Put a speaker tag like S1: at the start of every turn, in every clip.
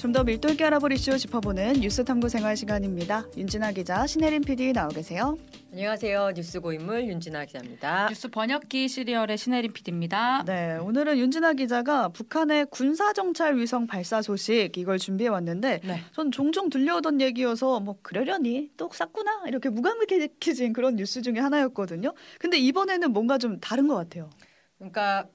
S1: 좀 더 밀도 있게 알아볼 이슈 짚어보는 뉴스 탐구 생활 시간입니다. 윤진아 기자, 신혜림 PD 나오 계세요.
S2: 안녕하세요. 뉴스 고인물 윤진아 기자입니다.
S3: 뉴스 번역기 시리얼의 신혜림 PD입니다.
S1: 네, 오늘은 윤진아 기자가 북한의 군사 정찰 위성 발사 소식 이걸 준비해 왔는데 네. 전 종종 들려오던 얘기여서 뭐 그러려니 또 쌌구나 이렇게 무감각해진 그런 뉴스 중에 하나였거든요. 근데 이번에는 뭔가 좀 다른 것 같아요.
S2: 그러니까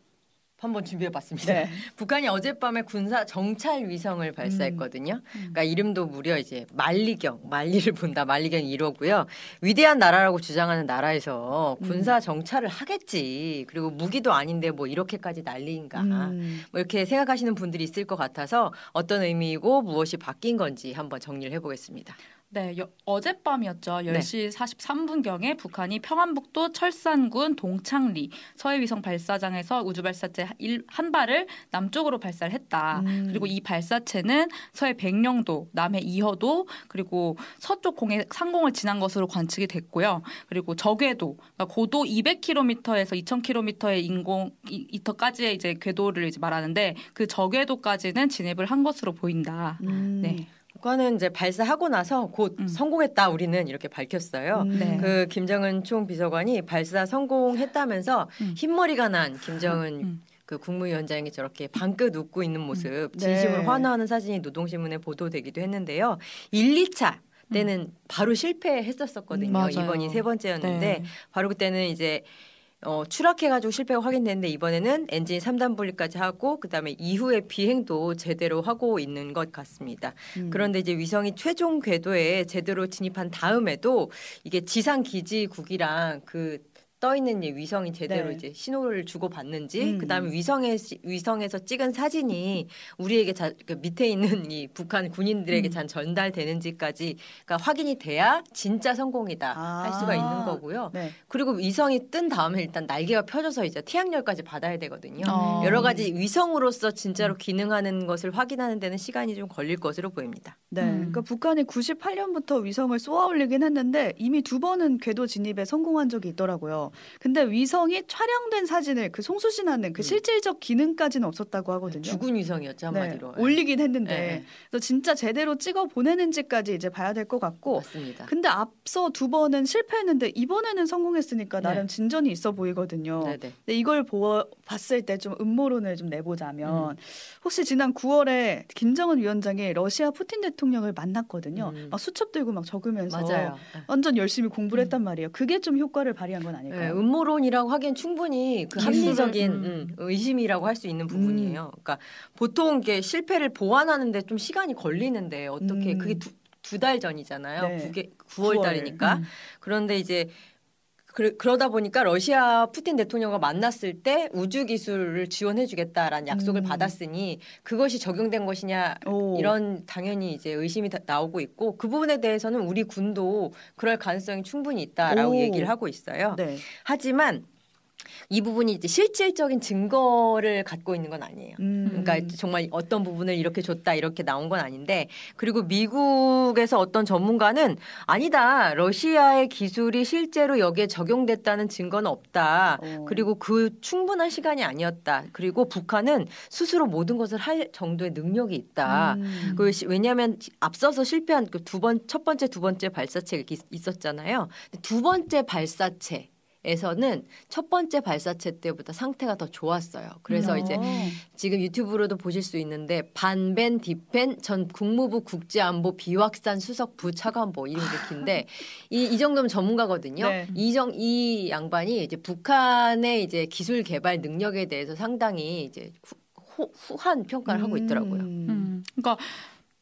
S2: 한번 준비해봤습니다. 네. 북한이 어젯밤에 군사 정찰 위성을 발사했거든요. 음. 그러니까 이름도 무려 이제 만리경, 만리를 본다, 만리경 1호고요. 위대한 나라라고 주장하는 나라에서 군사 음. 정찰을 하겠지. 그리고 무기도 아닌데 뭐 이렇게까지 난리인가. 음. 뭐 이렇게 생각하시는 분들이 있을 것 같아서 어떤 의미이고 무엇이 바뀐 건지 한번 정리를 해보겠습니다.
S3: 네, 여, 어젯밤이었죠. 10시 네. 43분경에 북한이 평안북도 철산군 동창리 서해위성 발사장에서 우주발사체 한 발을 남쪽으로 발사를 했다. 음. 그리고 이 발사체는 서해 백령도, 남해 이허도, 그리고 서쪽 공해 상공을 지난 것으로 관측이 됐고요. 그리고 저궤도, 그러니까 고도 200km에서 2000km의 인공 이터까지의 이제 궤도를 이제 말하는데 그 저궤도까지는 진입을 한 것으로 보인다. 음.
S2: 네. 북한은 이제 발사하고 나서 곧 음. 성공했다 우리는 이렇게 밝혔어요. 음. 네. 그 김정은 총 비서관이 발사 성공했다면서 음. 흰머리가 난 김정은 음. 그 국무위원장이 저렇게 방긋 웃고 있는 모습 음. 진심으로 네. 환호하는 사진이 노동신문에 보도되기도 했는데요. 1, 2차 때는 음. 바로 실패했었었거든요. 이번이 세 번째였는데 네. 바로 그때는 이제 어, 추락해가지고 실패가 확인됐는데 이번에는 엔진 3단 분리까지 하고 그다음에 이후에 비행도 제대로 하고 있는 것 같습니다. 음. 그런데 이제 위성이 최종 궤도에 제대로 진입한 다음에도 이게 지상 기지국이랑 그 떠 있는 위성이 제대로 네. 이제 신호를 주고 받는지 음. 그다음에 위성에 위성에서 찍은 사진이 우리에게 자, 그 밑에 있는 이 북한 군인들에게 음. 잘 전달되는지까지 그러니까 확인이 돼야 진짜 성공이다 아. 할 수가 있는 거고요. 네. 그리고 위성이 뜬 다음에 일단 날개가 펴져서 이제 태양열까지 받아야 되거든요. 어. 여러 가지 위성으로서 진짜로 음. 기능하는 것을 확인하는 데는 시간이 좀 걸릴 것으로 보입니다.
S1: 네, 음. 그러니까 북한이 98년부터 위성을 쏘아 올리긴 했는데 이미 두 번은 궤도 진입에 성공한 적이 있더라고요. 근데 위성이 촬영된 사진을 그 송수신하는 그 음. 실질적 기능까지는 없었다고 하거든요.
S2: 죽은 위성이었죠 한마디로.
S1: 네, 올리긴 했는데 네. 그래서 진짜 제대로 찍어 보내는지까지 이제 봐야 될 것 같고.
S2: 맞습니다.
S1: 근데 앞서 두 번은 실패했는데 이번에는 성공했으니까 나름 네. 진전이 있어 보이거든요. 네네. 근데 이걸 보, 봤을 때 좀 음모론을 좀 내보자면 음. 혹시 지난 9월에 김정은 위원장이 러시아 푸틴 대통령을 만났거든요. 음. 막 수첩 들고 막 적으면서
S2: 맞아요.
S1: 완전 열심히 공부를 음. 했단 말이에요. 그게 좀 효과를 발휘한 건 아닐까요?
S2: 네, 음모론이라고 하기엔 충분히 그 합리적인 음. 음, 의심이라고 할 수 있는 부분이에요. 음. 그러니까 보통 이게 실패를 보완하는데 좀 시간이 걸리는데 어떻게 음. 그게 두달 전이잖아요. 네. 9개, 9월 달이니까. 음. 그런데 이제 그, 그러다 보니까 러시아 푸틴 대통령과 만났을 때 우주 기술을 지원해 주겠다라는 약속을 음. 받았으니 그것이 적용된 것이냐 오. 이런 당연히 이제 의심이 나오고 있고 그 부분에 대해서는 우리 군도 그럴 가능성이 충분히 있다라고 오. 얘기를 하고 있어요. 네. 하지만 이 부분이 이제 실질적인 증거를 갖고 있는 건 아니에요. 음. 그러니까 정말 어떤 부분을 이렇게 줬다 이렇게 나온 건 아닌데 그리고 미국에서 어떤 전문가는 아니다 러시아의 기술이 실제로 여기에 적용됐다는 증거는 없다. 어. 그리고 그 충분한 시간이 아니었다. 그리고 북한은 스스로 모든 것을 할 정도의 능력이 있다. 음. 그 왜냐하면 앞서서 실패한 그 두 번 첫 번째 두 번째 발사체가 있었잖아요. 두 번째 발사체 에서는 첫 번째 발사체 때보다 상태가 더 좋았어요. 그래서 음. 이제 지금 유튜브로도 보실 수 있는데 반벤 디펜 전 국무부 국제안보 비확산 수석 부차관보 이름이 긴데 이, 이 정도면 전문가거든요. 네. 이정 이 양반이 이제 북한의 이제 기술 개발 능력에 대해서 상당히 이제 후, 후, 후한 평가를 음. 하고 있더라고요.
S3: 음. 그러니까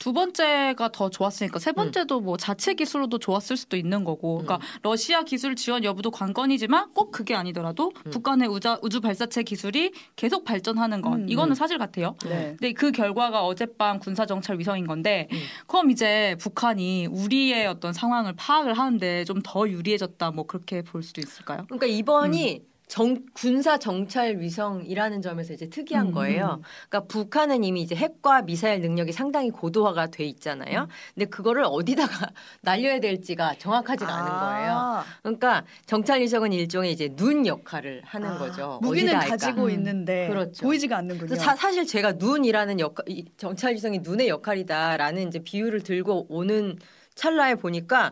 S3: 두 번째가 더 좋았으니까 세 번째도 뭐 자체 기술로도 좋았을 수도 있는 거고. 그러니까 음. 러시아 기술 지원 여부도 관건이지만 꼭 그게 아니더라도 음. 북한의 우자, 우주 발사체 기술이 계속 발전하는 건 음. 이거는 사실 같아요. 네. 근데 그 결과가 어젯밤 군사 정찰 위성인 건데 음. 그럼 이제 북한이 우리의 어떤 상황을 파악을 하는데 좀 더 유리해졌다 뭐 그렇게 볼 수도 있을까요?
S2: 그러니까 이번이 음. 정, 군사 정찰 위성이라는 점에서 이제 특이한 음. 거예요. 그러니까 북한은 이미 이제 핵과 미사일 능력이 상당히 고도화가 돼 있잖아요. 음. 근데 그거를 어디다가 날려야 될지가 정확하지가 아. 않은 거예요. 그러니까 정찰 위성은 일종의 이제 눈 역할을 하는 아. 거죠.
S1: 무기는 가지고 음. 있는데 그렇죠. 보이지가 않는군요.
S2: 사, 사실 제가 눈이라는 역할, 정찰 위성이 눈의 역할이다라는 이제 비유를 들고 오는 찰나에 보니까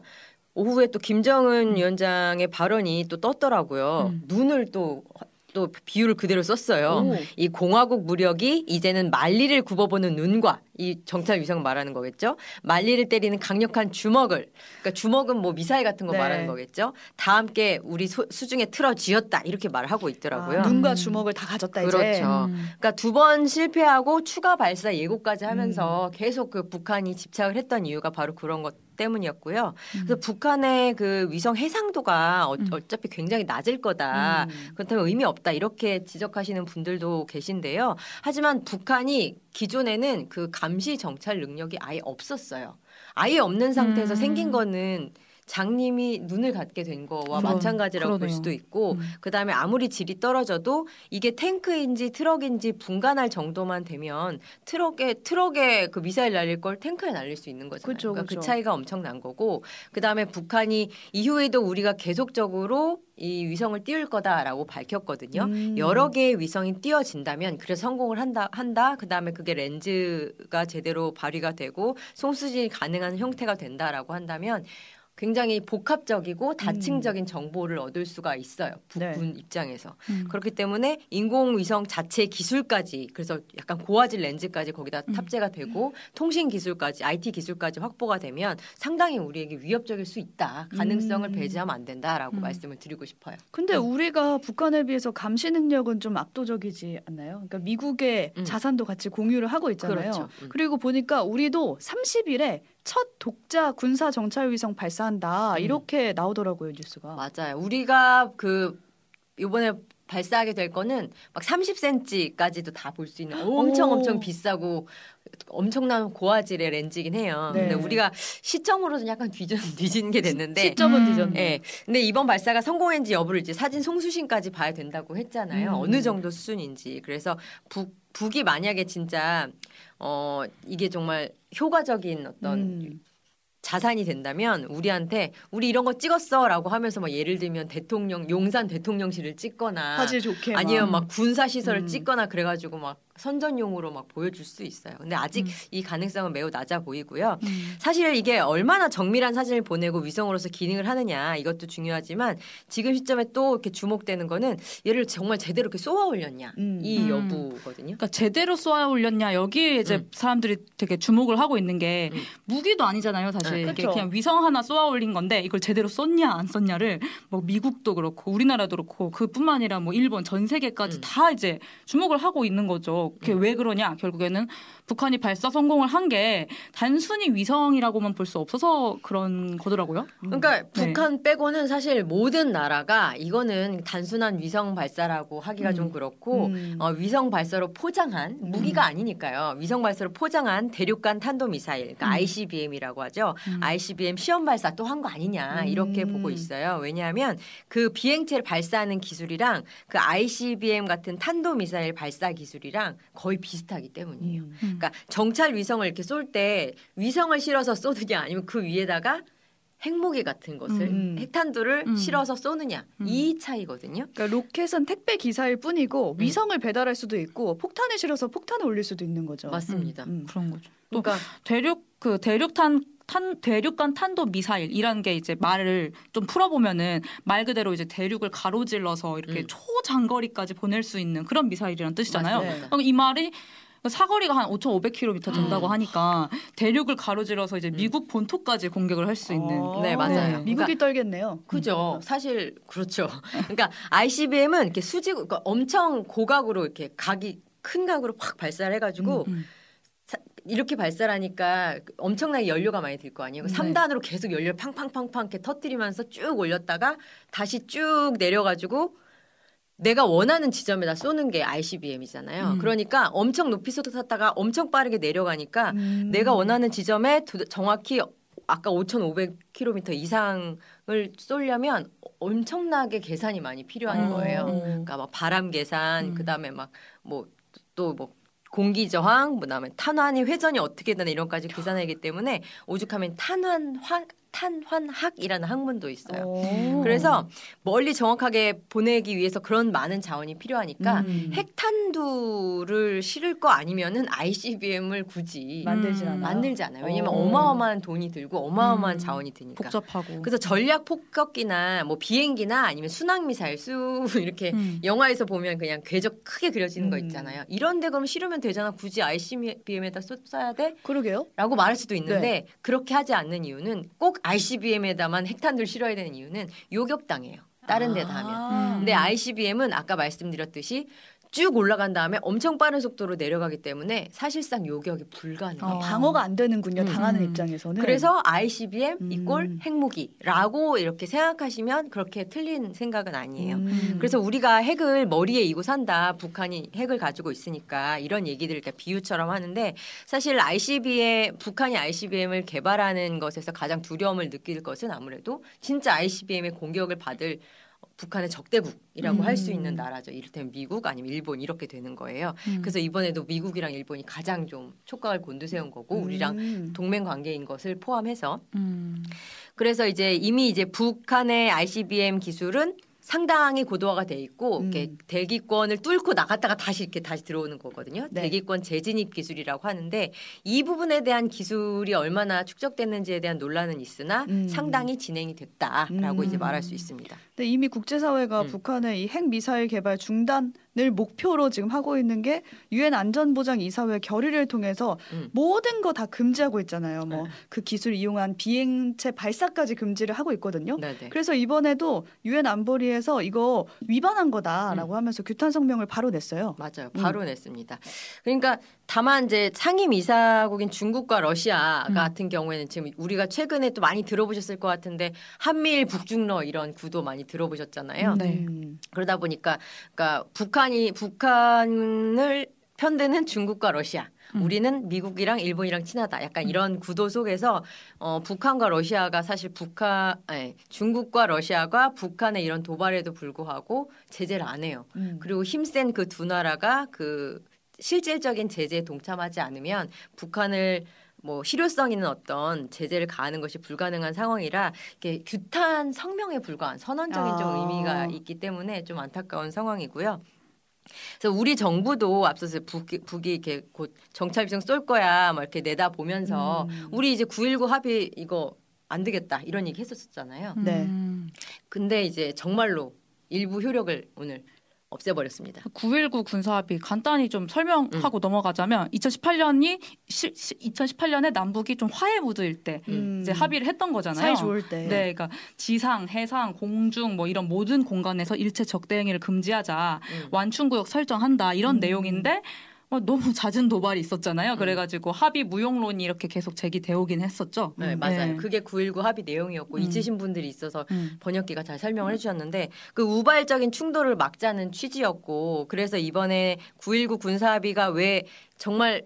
S2: 오후에 또 김정은 음. 위원장의 발언이 또 떴더라고요. 음. 눈을 또 또 비유를 그대로 썼어요. 오. 이 공화국 무력이 이제는 만리를 굽어보는 눈과 이 정찰 위성 말하는 거겠죠. 만리를 때리는 강력한 주먹을 그러니까 주먹은 뭐 미사일 같은 거 네. 말하는 거겠죠. 다 함께 우리 소, 수중에 틀어 쥐었다 이렇게 말을 하고 있더라고요. 아,
S1: 눈과 주먹을 다 가졌다
S2: 그렇죠. 이제. 음. 그러니까 두 번 실패하고 추가 발사 예고까지 하면서 음. 계속 그 북한이 집착을 했던 이유가 바로 그런 것 때문이었고요. 음. 그래서 북한의 그 위성 해상도가 어, 음. 차피 굉장히 낮을 거다. 음. 그렇다면 의미 없다. 이렇게 지적하시는 분들도 계신데요. 하지만 북한이 기존에는 그 감시 정찰 능력이 아예 없었어요. 아예 없는 상태에서 음. 생긴 거는 장님이 눈을 갖게 된 거와 그럼, 마찬가지라고 그러네요. 볼 수도 있고 음. 그다음에 아무리 질이 떨어져도 이게 탱크인지 트럭인지 분간할 정도만 되면 트럭에 트럭에 그 미사일 날릴 걸 탱크에 날릴 수 있는 거잖아요. 그쵸, 그러니까 그 그쵸. 그 차이가 엄청난 거고 그다음에 북한이 이후에도 우리가 계속적으로 이 위성을 띄울 거다라고 밝혔거든요. 음. 여러 개의 위성이 띄어진다면 그래서 성공을 한다 한다. 그다음에 그게 렌즈가 제대로 발휘가 되고 송수진이 가능한 형태가 된다라고 한다면 굉장히 복합적이고 다층적인 음. 정보를 얻을 수가 있어요. 북군 네. 입장에서. 음. 그렇기 때문에 인공위성 자체 기술까지 그래서 약간 고화질 렌즈까지 거기다 음. 탑재가 되고 통신 기술까지 IT 기술까지 확보가 되면 상당히 우리에게 위협적일 수 있다. 가능성을 음. 배제하면 안 된다라고 음. 말씀을 드리고 싶어요.
S1: 근데 음. 우리가 북한에 비해서 감시 능력은 좀 압도적이지 않나요? 그러니까 미국의 자산도 같이 공유를 하고 있잖아요. 그렇죠. 그리고 보니까 우리도 30일에 첫 독자 군사 정찰 위성 발사한다 음. 이렇게 나오더라고요 뉴스가.
S2: 맞아요. 우리가 그 이번에 발사하게 될 거는 막 30cm까지도 다 볼 수 있는 엄청 엄청 비싸고 엄청난 고화질의 렌즈이긴 해요. 네. 근데 우리가 시점으로는 약간 뒤진, 뒤진 게 됐는데
S1: 시점은 음. 뒤졌네. 네.
S2: 근데 이번 발사가 성공했는지 여부를 이제 사진 송수신까지 봐야 된다고 했잖아요. 음. 어느 정도 수준인지. 그래서 북 북이 만약에 진짜 어 이게 정말 효과적인 어떤 음. 자산이 된다면 우리한테 우리 이런 거 찍었어라고 하면서 막 예를 들면 대통령 용산 대통령실을 찍거나
S1: 화질 좋게
S2: 아니면 막 군사 시설을 음. 찍거나 그래가지고 막 선전용으로 막 보여줄 수 있어요. 근데 아직 음. 이 가능성은 매우 낮아 보이고요. 음. 사실 이게 얼마나 정밀한 사진을 보내고 위성으로서 기능을 하느냐 이것도 중요하지만 지금 시점에 또 이렇게 주목되는 거는 얘를 정말 제대로 이렇게 쏘아 올렸냐 음. 이 음. 여부거든요.
S3: 그러니까 제대로 쏘아 올렸냐 여기에 이제 음. 사람들이 되게 주목을 하고 있는 게 음. 무기도 아니잖아요. 사실 네, 이게 그냥 위성 하나 쏘아 올린 건데 이걸 제대로 쏜냐 안 쏜냐를 뭐 미국도 그렇고 우리나라도 그렇고 그뿐만 아니라 뭐 일본 전 세계까지 다 이제 주목을 하고 있는 거죠. 그게 왜 그러냐? 결국에는 북한이 발사 성공을 한 게 단순히 위성이라고만 볼 수 없어서 그런 거더라고요.
S2: 그러니까 네. 북한 빼고는 사실 모든 나라가 이거는 단순한 위성 발사라고 하기가 음. 좀 그렇고 음. 어, 위성 발사로 포장한 무기가 음. 아니니까요. 위성 발사로 포장한 대륙간 탄도 미사일, 그러니까 음. ICBM이라고 하죠. 음. ICBM 시험 발사 또 한 거 아니냐 이렇게 보고 음. 있어요. 왜냐하면 그 비행체를 발사하는 기술이랑 그 ICBM 같은 탄도 미사일 발사 기술이랑 거의 비슷하기 때문이에요. 그러니까 정찰 위성을 이렇게 쏠 때 위성을 실어서 쏘느냐 아니면 그 위에다가 핵무기 같은 것을 음. 핵탄두를 음. 실어서 쏘느냐 음. 이 차이거든요.
S1: 그러니까 로켓은 택배 기사일 뿐이고 음. 위성을 배달할 수도 있고 폭탄을 실어서 폭탄을 올릴 수도 있는 거죠.
S2: 맞습니다.
S3: 음, 음. 그런 거죠. 또 그러니까 대륙 그 대륙탄 탄, 대륙간 탄도 미사일이라는 게 이제 말을 좀 풀어보면은 말 그대로 이제 대륙을 가로질러서 이렇게 초장거리까지 보낼 수 있는 그런 미사일이라는 뜻이잖아요. 이 말이 사거리가 한 5,500km 된다고 음. 하니까 대륙을 가로질러서 이제 음. 미국 본토까지 공격을 할 수 있는.
S2: 어. 네, 맞아요.
S1: 네. 미국이 그러니까, 떨겠네요.
S2: 그죠. 음. 사실 그렇죠. 그러니까 ICBM은 이렇게 수직 그러니까 엄청 고각으로 이렇게 각이 큰 각으로 확 발사를 해가지고 음, 음. 이렇게 발사하니까 엄청나게 연료가 많이 들 거 아니에요. 네. 3단으로 계속 연료 팡팡팡팡 이렇게 터뜨리면서 쭉 올렸다가 다시 쭉 내려가지고 내가 원하는 지점에다 쏘는 게 ICBM이잖아요. 음. 그러니까 엄청 높이 쏟았다가 엄청 빠르게 내려가니까 음. 내가 원하는 지점에 정확히 아까 5,500km 이상을 쏠려면 엄청나게 계산이 많이 필요한 음. 거예요. 그러니까 막 바람 계산, 음. 그다음에 막 뭐 또뭐 뭐 공기 저항, 그다음에 탄환이 회전이 어떻게 되나 이런까지 계산하기 때문에 오죽하면 탄환 화, 탄환학이라는 학문도 있어요. 오. 그래서 멀리 정확하게 보내기 위해서 그런 많은 자원이 필요하니까 음. 핵탄두를 실을 거 아니면은 ICBM을 굳이
S1: 만들지 않아요.
S2: 만들지 않아요. 왜냐면 오. 어마어마한 돈이 들고 어마어마한 음. 자원이 드니까.
S3: 복잡하고.
S2: 그래서 전략 폭격기나 뭐 비행기나 아니면 순항 미사일 수 이렇게 음. 영화에서 보면 그냥 궤적 크게 그려지는 거 음. 있잖아요. 이런데 그럼 실으면 되잖아. 굳이 ICBM에다 쏟아야 돼?
S1: 그러게요.
S2: 라고 말할 수도 있는데 네. 그렇게 하지 않는 이유는 꼭 ICBM에다만 핵탄두를 실어야 되는 이유는 요격당해요. 다른 데다 하면. 아. 근데 ICBM은 아까 말씀드렸듯이 쭉 올라간 다음에 엄청 빠른 속도로 내려가기 때문에 사실상 요격이 불가능해요. 아,
S1: 방어가 안 되는군요. 음. 당하는 입장에서는.
S2: 그래서 ICBM 음. 이꼴 핵무기라고 이렇게 생각하시면 그렇게 틀린 생각은 아니에요. 음. 그래서 우리가 핵을 머리에 이고 산다. 북한이 핵을 가지고 있으니까 이런 얘기들을 이렇게 비유처럼 하는데 사실 ICBM 북한이 ICBM을 개발하는 것에서 가장 두려움을 느낄 것은 아무래도 진짜 ICBM의 공격을 받을 북한의 적대국이라고 음. 할수 있는 나라죠. 이를테면 미국 아니면 일본 이렇게 되는 거예요. 음. 그래서 이번에도 미국이랑 일본이 가장 좀 촉각을 곤두세운 거고 음. 우리랑 동맹 관계인 것을 포함해서 음. 그래서 이제 이미 이제 북한의 ICBM 기술은 상당히 고도화가 돼 있고 음. 이렇게 대기권을 뚫고 나갔다가 다시 이렇게 다시 들어오는 거거든요. 네. 대기권 재진입 기술이라고 하는데 이 부분에 대한 기술이 얼마나 축적됐는지에 대한 논란은 있으나 음. 상당히 진행이 됐다라고 음. 이제 말할 수 있습니다.
S1: 네, 이미 국제사회가 음. 북한의 이 핵 미사일 개발 중단 을 목표로 지금 하고 있는 게 유엔 안전보장 이사회 결의를 통해서 음. 모든 거 다 금지하고 있잖아요. 뭐그 네. 기술 이용한 비행체 발사까지 금지를 하고 있거든요. 네네. 그래서 이번에도 유엔 안보리에서 이거 위반한 거다라고 음. 하면서 규탄 성명을 바로 냈어요.
S2: 맞아요. 바로 음. 냈습니다. 그러니까 다만 이제 상임 이사국인 중국과 러시아 음. 같은 경우에는 지금 우리가 최근에 또 많이 들어보셨을 것 같은데 한미일 북중러 이런 구도 많이 들어보셨잖아요. 네. 그러다 보니까 그러니까 북한 북한이 북한을 편드는 중국과 러시아. 음. 우리는 미국이랑 일본이랑 친하다. 약간 음. 이런 구도 속에서 어, 북한과 러시아가 사실 북한, 아니, 중국과 러시아가 북한의 이런 도발에도 불구하고 제재를 안 해요. 음. 그리고 힘센 그 두 나라가 그 실질적인 제재에 동참하지 않으면 북한을 뭐 실효성 있는 어떤 제재를 가하는 것이 불가능한 상황이라 이게 규탄 성명에 불과한 선언적인 아. 좀 의미가 있기 때문에 좀 안타까운 상황이고요. 그래서 우리 정부도 앞서서 북이, 북이 이렇게 곧 정찰 비상 쏠 거야 막 이렇게 내다 보면서 음. 우리 이제 9.19 합의 이거 안 되겠다 이런 얘기 했었잖아요. 네. 근데 이제 정말로 일부 효력을 오늘 없애버렸습니다.
S3: 9.19 군사합의 간단히 좀 설명하고 음. 넘어가자면 2018년이 시, 2018년에 남북이 좀 화해 무드일 때 음. 이제 합의를 했던 거잖아요.
S1: 사이 좋을 때.
S3: 네, 그러니까 지상, 해상, 공중 뭐 이런 모든 공간에서 일체 적대 행위를 금지하자, 음. 완충구역 설정한다 이런 음. 내용인데 어, 너무 잦은 도발이 있었잖아요. 음. 그래가지고 합의 무용론이 이렇게 계속 제기되오긴 했었죠.
S2: 네, 맞아요. 네. 그게 9.19 합의 내용이었고 음. 잊으신 분들이 있어서 음. 번역기가 잘 설명을 해주셨는데 그 우발적인 충돌을 막자는 취지였고 그래서 이번에 9.19 군사합의가 왜 정말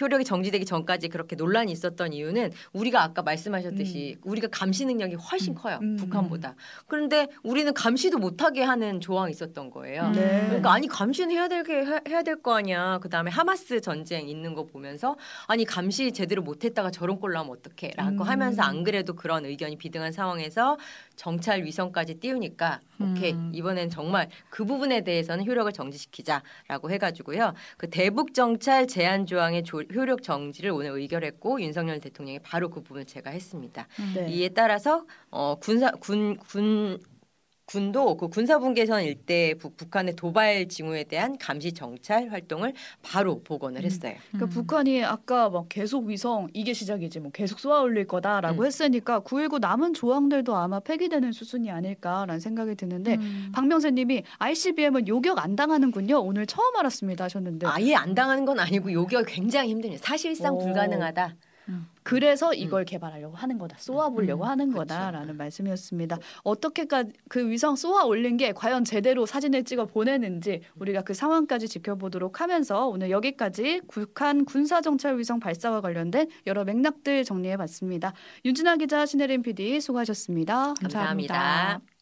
S2: 효력이 정지되기 전까지 그렇게 논란이 있었던 이유는 우리가 아까 말씀하셨듯이 음. 우리가 감시 능력이 훨씬 음. 커요 음. 북한보다 그런데 우리는 감시도 못하게 하는 조항이 있었던 거예요 네. 그러니까 아니 감시는 해야 될게 해야 될 거 아니야 그 다음에 하마스 전쟁 있는 거 보면서 아니 감시 제대로 못했다가 저런 꼴로 하면 어떡해라고 음. 하면서 안 그래도 그런 의견이 비등한 상황에서 정찰 위성까지 띄우니까 오케이 음. 이번엔 정말 그 부분에 대해서는 효력을 정지시키자라고 해가지고요 그 대북 정찰 제한 조항의 조, 효력 정지를 오늘 의결했고 윤석열 대통령이 바로 그 부분을 제가 했습니다. 네. 이에 따라서 어, 군사 군군 군도 그 군사분계선 일대 북, 북한의 도발 징후에 대한 감시 정찰 활동을 바로 복원을 음. 했어요. 음.
S1: 그러니까 음. 북한이 아까 막 계속 위성 이게 시작이지 뭐 계속 쏘아 올릴 거다라고 음. 했으니까 9.19 남은 조항들도 아마 폐기되는 수순이 아닐까라는 생각이 드는데 음. 박명세님이 ICBM은 요격 안 당하는군요. 오늘 처음 알았습니다 하셨는데
S2: 아예 안 당하는 건 아니고 요격 굉장히 힘듭니다. 사실상 오. 불가능하다.
S1: 음. 그래서 이걸 음. 개발하려고 하는 거다. 쏘아 보려고 음. 하는 거다라는 그렇죠. 말씀이었습니다. 어떻게까지 그 위성 쏘아 올린 게 과연 제대로 사진을 찍어 보내는지 우리가 그 상황까지 지켜보도록 하면서 오늘 여기까지 북한 군사 정찰 위성 발사와 관련된 여러 맥락들 정리해 봤습니다. 윤진아 기자, 신혜림 PD 수고하셨습니다
S2: 감사합니다. 감사합니다.